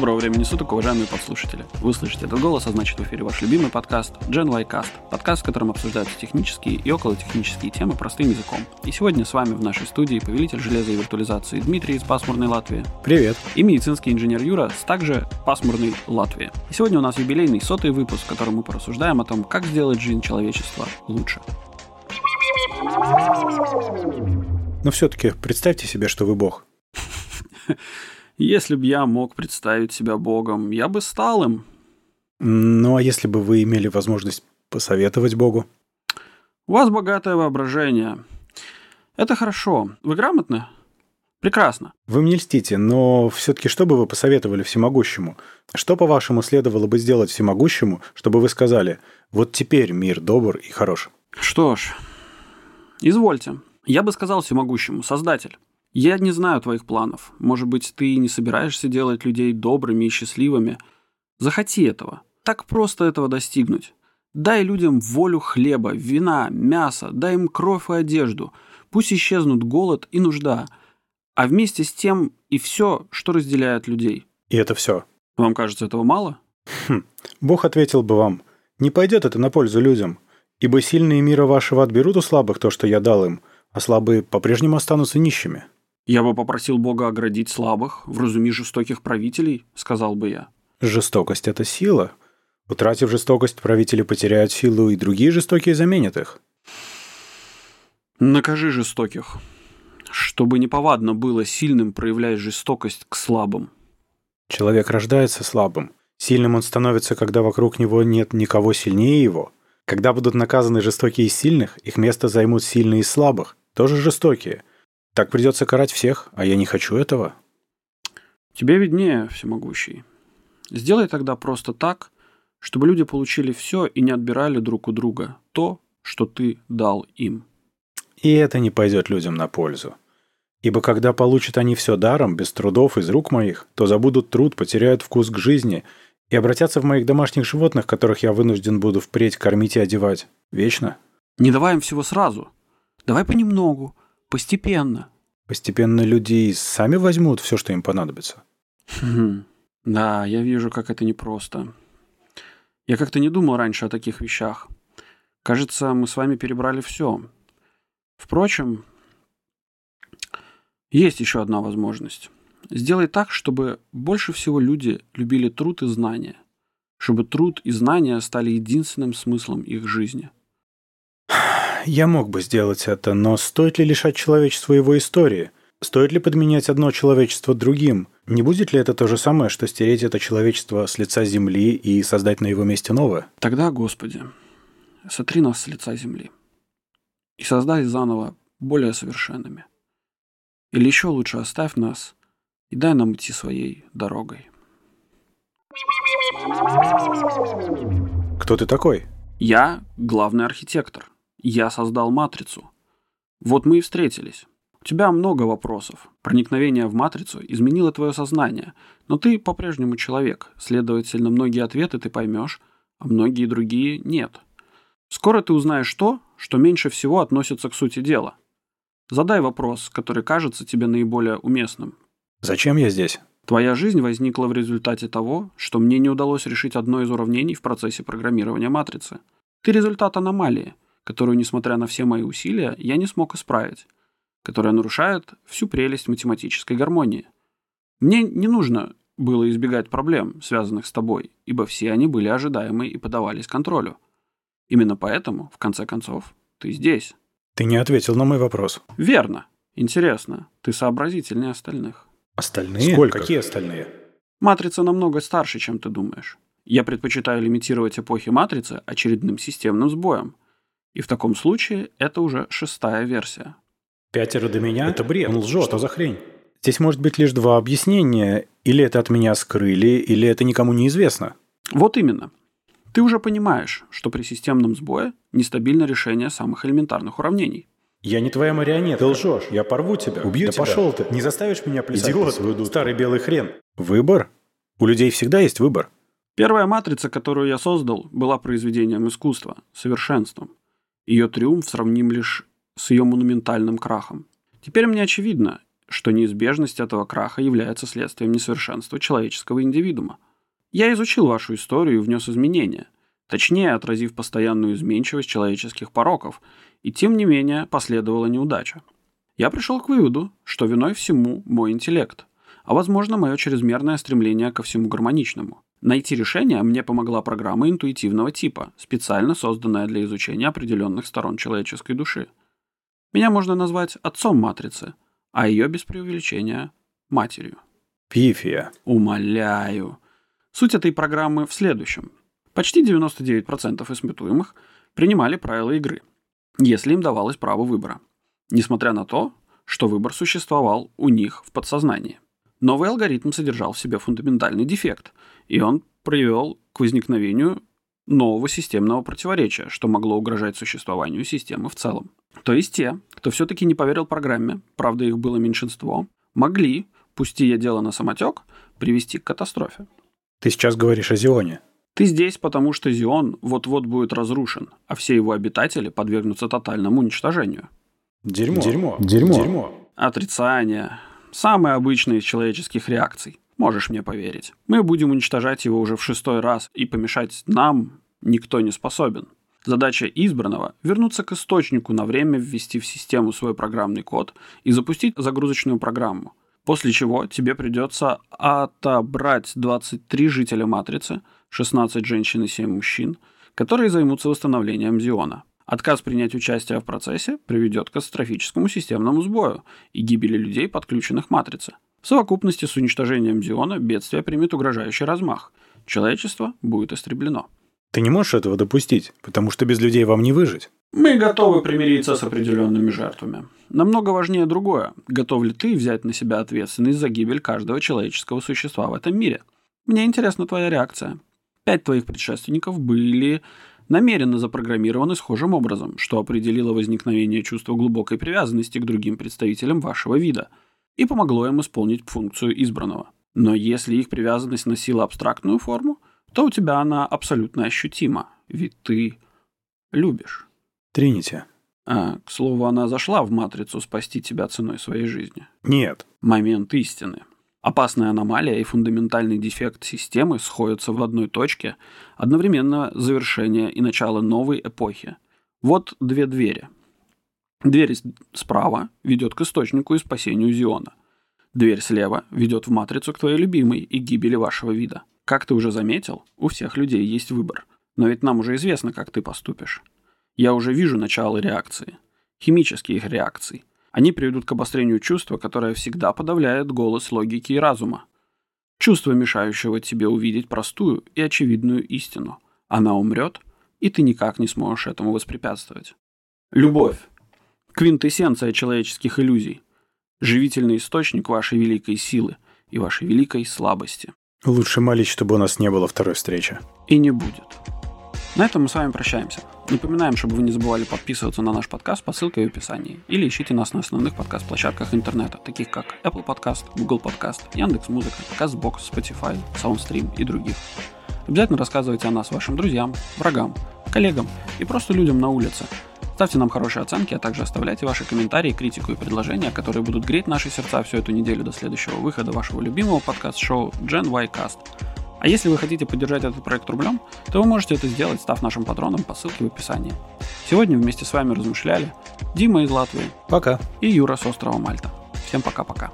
Доброго времени суток, уважаемые подслушатели. Вы слышите этот голос, а значит в эфире ваш любимый подкаст Gen y Cast. Подкаст, в котором обсуждаются технические и околотехнические темы простым языком. И сегодня с вами в нашей студии повелитель железа и виртуализации Дмитрий из пасмурной Латвии. Привет. И медицинский инженер Юра с также пасмурной Латвии. И сегодня у нас юбилейный сотый выпуск, в котором мы порассуждаем о том, как сделать жизнь человечества лучше. Но все-таки представьте себе, что вы бог. Если бы я мог представить себя богом, я бы стал им. Ну а если бы вы имели возможность посоветовать богу? У вас богатое воображение. Это хорошо. Вы грамотны? Прекрасно. Вы мне льстите, но все-таки что бы вы посоветовали всемогущему? Что, по-вашему, следовало бы сделать всемогущему, чтобы вы сказали, вот теперь мир добр и хорош? Что ж, извольте. Я бы сказал всемогущему, Создатель. Я не знаю твоих планов. Может быть, ты не собираешься делать людей добрыми и счастливыми. Захоти этого. Так просто этого достигнуть. Дай людям волю хлеба, вина, мяса, дай им кровь и одежду. Пусть исчезнут голод и нужда. А вместе с тем и все, что разделяет людей. И это все. Вам кажется этого мало? Хм. Бог ответил бы вам, не пойдет это на пользу людям, ибо сильные мира вашего отберут у слабых то, что я дал им, а слабые по-прежнему останутся нищими. Я бы попросил Бога оградить слабых, вразуми жестоких правителей, сказал бы я. Жестокость – это сила. Утратив жестокость, правители потеряют силу, и другие жестокие заменят их. Накажи жестоких, чтобы неповадно было сильным проявлять жестокость к слабым. Человек рождается слабым. Сильным он становится, когда вокруг него нет никого сильнее его. Когда будут наказаны жестокие из сильных, их место займут сильные из слабых, тоже жестокие – так придется карать всех, а я не хочу этого. Тебе виднее, всемогущий. Сделай тогда просто так, чтобы люди получили все и не отбирали друг у друга то, что ты дал им. И это не пойдет людям на пользу. Ибо когда получат они все даром, без трудов из рук моих, то забудут труд, потеряют вкус к жизни и обратятся в моих домашних животных, которых я вынужден буду впредь кормить и одевать. Вечно. Не давай им всего сразу. Давай понемногу, Постепенно. Постепенно люди сами возьмут все, что им понадобится. Хм. Да, я вижу, как это непросто. Я как-то не думал раньше о таких вещах. Кажется, мы с вами перебрали все. Впрочем, есть еще одна возможность. Сделай так, чтобы больше всего люди любили труд и знания. Чтобы труд и знания стали единственным смыслом их жизни – я мог бы сделать это, но стоит ли лишать человечества его истории? Стоит ли подменять одно человечество другим? Не будет ли это то же самое, что стереть это человечество с лица земли и создать на его месте новое? Тогда, Господи, сотри нас с лица земли и создай заново более совершенными. Или еще лучше оставь нас и дай нам идти своей дорогой. Кто ты такой? Я главный архитектор. Я создал матрицу. Вот мы и встретились. У тебя много вопросов. Проникновение в матрицу изменило твое сознание, но ты по-прежнему человек, следовательно, многие ответы ты поймешь, а многие другие нет. Скоро ты узнаешь то, что меньше всего относится к сути дела. Задай вопрос, который кажется тебе наиболее уместным. Зачем я здесь? Твоя жизнь возникла в результате того, что мне не удалось решить одно из уравнений в процессе программирования матрицы. Ты результат аномалии – которую, несмотря на все мои усилия, я не смог исправить, которая нарушает всю прелесть математической гармонии. Мне не нужно было избегать проблем, связанных с тобой, ибо все они были ожидаемы и подавались контролю. Именно поэтому, в конце концов, ты здесь. Ты не ответил на мой вопрос. Верно. Интересно. Ты сообразительнее остальных. Остальные? Сколько? Какие остальные? Матрица намного старше, чем ты думаешь. Я предпочитаю лимитировать эпохи матрицы очередным системным сбоем. И в таком случае это уже шестая версия. Пятеро до меня? Это бред. Он лжет. Что за хрень? Здесь может быть лишь два объяснения. Или это от меня скрыли, или это никому не известно. Вот именно. Ты уже понимаешь, что при системном сбое нестабильно решение самых элементарных уравнений. Я не твоя марионетка. Ты лжешь. Я порву тебя. Убью да тебя. пошел ты. Не заставишь меня плясать Идиот, свою старый белый хрен. Выбор? У людей всегда есть выбор. Первая матрица, которую я создал, была произведением искусства, совершенством. Ее триумф сравним лишь с ее монументальным крахом. Теперь мне очевидно, что неизбежность этого краха является следствием несовершенства человеческого индивидуума. Я изучил вашу историю и внес изменения, точнее отразив постоянную изменчивость человеческих пороков, и тем не менее последовала неудача. Я пришел к выводу, что виной всему мой интеллект, а возможно мое чрезмерное стремление ко всему гармоничному. Найти решение мне помогла программа интуитивного типа, специально созданная для изучения определенных сторон человеческой души. Меня можно назвать отцом матрицы, а ее без преувеличения – матерью. Пифия. Умоляю. Суть этой программы в следующем. Почти 99% испытуемых принимали правила игры, если им давалось право выбора, несмотря на то, что выбор существовал у них в подсознании. Новый алгоритм содержал в себе фундаментальный дефект, и он привел к возникновению нового системного противоречия, что могло угрожать существованию системы в целом. То есть те, кто все-таки не поверил программе, правда их было меньшинство, могли, пусти я дело на самотек, привести к катастрофе. Ты сейчас говоришь о Зионе. Ты здесь, потому что Зион вот-вот будет разрушен, а все его обитатели подвергнутся тотальному уничтожению. Дерьмо. Дерьмо. Дерьмо. Дерьмо. Отрицание. Самая обычная из человеческих реакций. Можешь мне поверить. Мы будем уничтожать его уже в шестой раз, и помешать нам никто не способен. Задача избранного – вернуться к источнику на время, ввести в систему свой программный код и запустить загрузочную программу. После чего тебе придется отобрать 23 жителя матрицы, 16 женщин и 7 мужчин, которые займутся восстановлением Зиона. Отказ принять участие в процессе приведет к катастрофическому системному сбою и гибели людей, подключенных к матрице. В совокупности с уничтожением Зиона бедствие примет угрожающий размах. Человечество будет истреблено. Ты не можешь этого допустить, потому что без людей вам не выжить. Мы готовы примириться с определенными жертвами. Намного важнее другое. Готов ли ты взять на себя ответственность за гибель каждого человеческого существа в этом мире? Мне интересна твоя реакция. Пять твоих предшественников были намеренно запрограммированы схожим образом, что определило возникновение чувства глубокой привязанности к другим представителям вашего вида – и помогло им исполнить функцию избранного. Но если их привязанность носила абстрактную форму, то у тебя она абсолютно ощутима, ведь ты любишь. Тринити. А, к слову, она зашла в матрицу спасти тебя ценой своей жизни. Нет. Момент истины. Опасная аномалия и фундаментальный дефект системы сходятся в одной точке, одновременно завершение и начало новой эпохи. Вот две двери – Дверь справа ведет к источнику и спасению Зиона. Дверь слева ведет в матрицу к твоей любимой и гибели вашего вида. Как ты уже заметил, у всех людей есть выбор. Но ведь нам уже известно, как ты поступишь. Я уже вижу начало реакции. Химические их реакции. Они приведут к обострению чувства, которое всегда подавляет голос логики и разума. Чувство, мешающего тебе увидеть простую и очевидную истину. Она умрет, и ты никак не сможешь этому воспрепятствовать. Любовь Квинтэссенция человеческих иллюзий. Живительный источник вашей великой силы и вашей великой слабости. Лучше молить, чтобы у нас не было второй встречи. И не будет. На этом мы с вами прощаемся. Напоминаем, чтобы вы не забывали подписываться на наш подкаст по ссылке в описании. Или ищите нас на основных подкаст-площадках интернета, таких как Apple Podcast, Google Podcast, Яндекс.Музыка, CastBox, Spotify, SoundStream и других. Обязательно рассказывайте о нас вашим друзьям, врагам, коллегам и просто людям на улице – Ставьте нам хорошие оценки, а также оставляйте ваши комментарии, критику и предложения, которые будут греть наши сердца всю эту неделю до следующего выхода вашего любимого подкаст-шоу Gen Y Cast. А если вы хотите поддержать этот проект рублем, то вы можете это сделать, став нашим патроном по ссылке в описании. Сегодня вместе с вами размышляли Дима из Латвии. Пока. И Юра с острова Мальта. Всем пока-пока.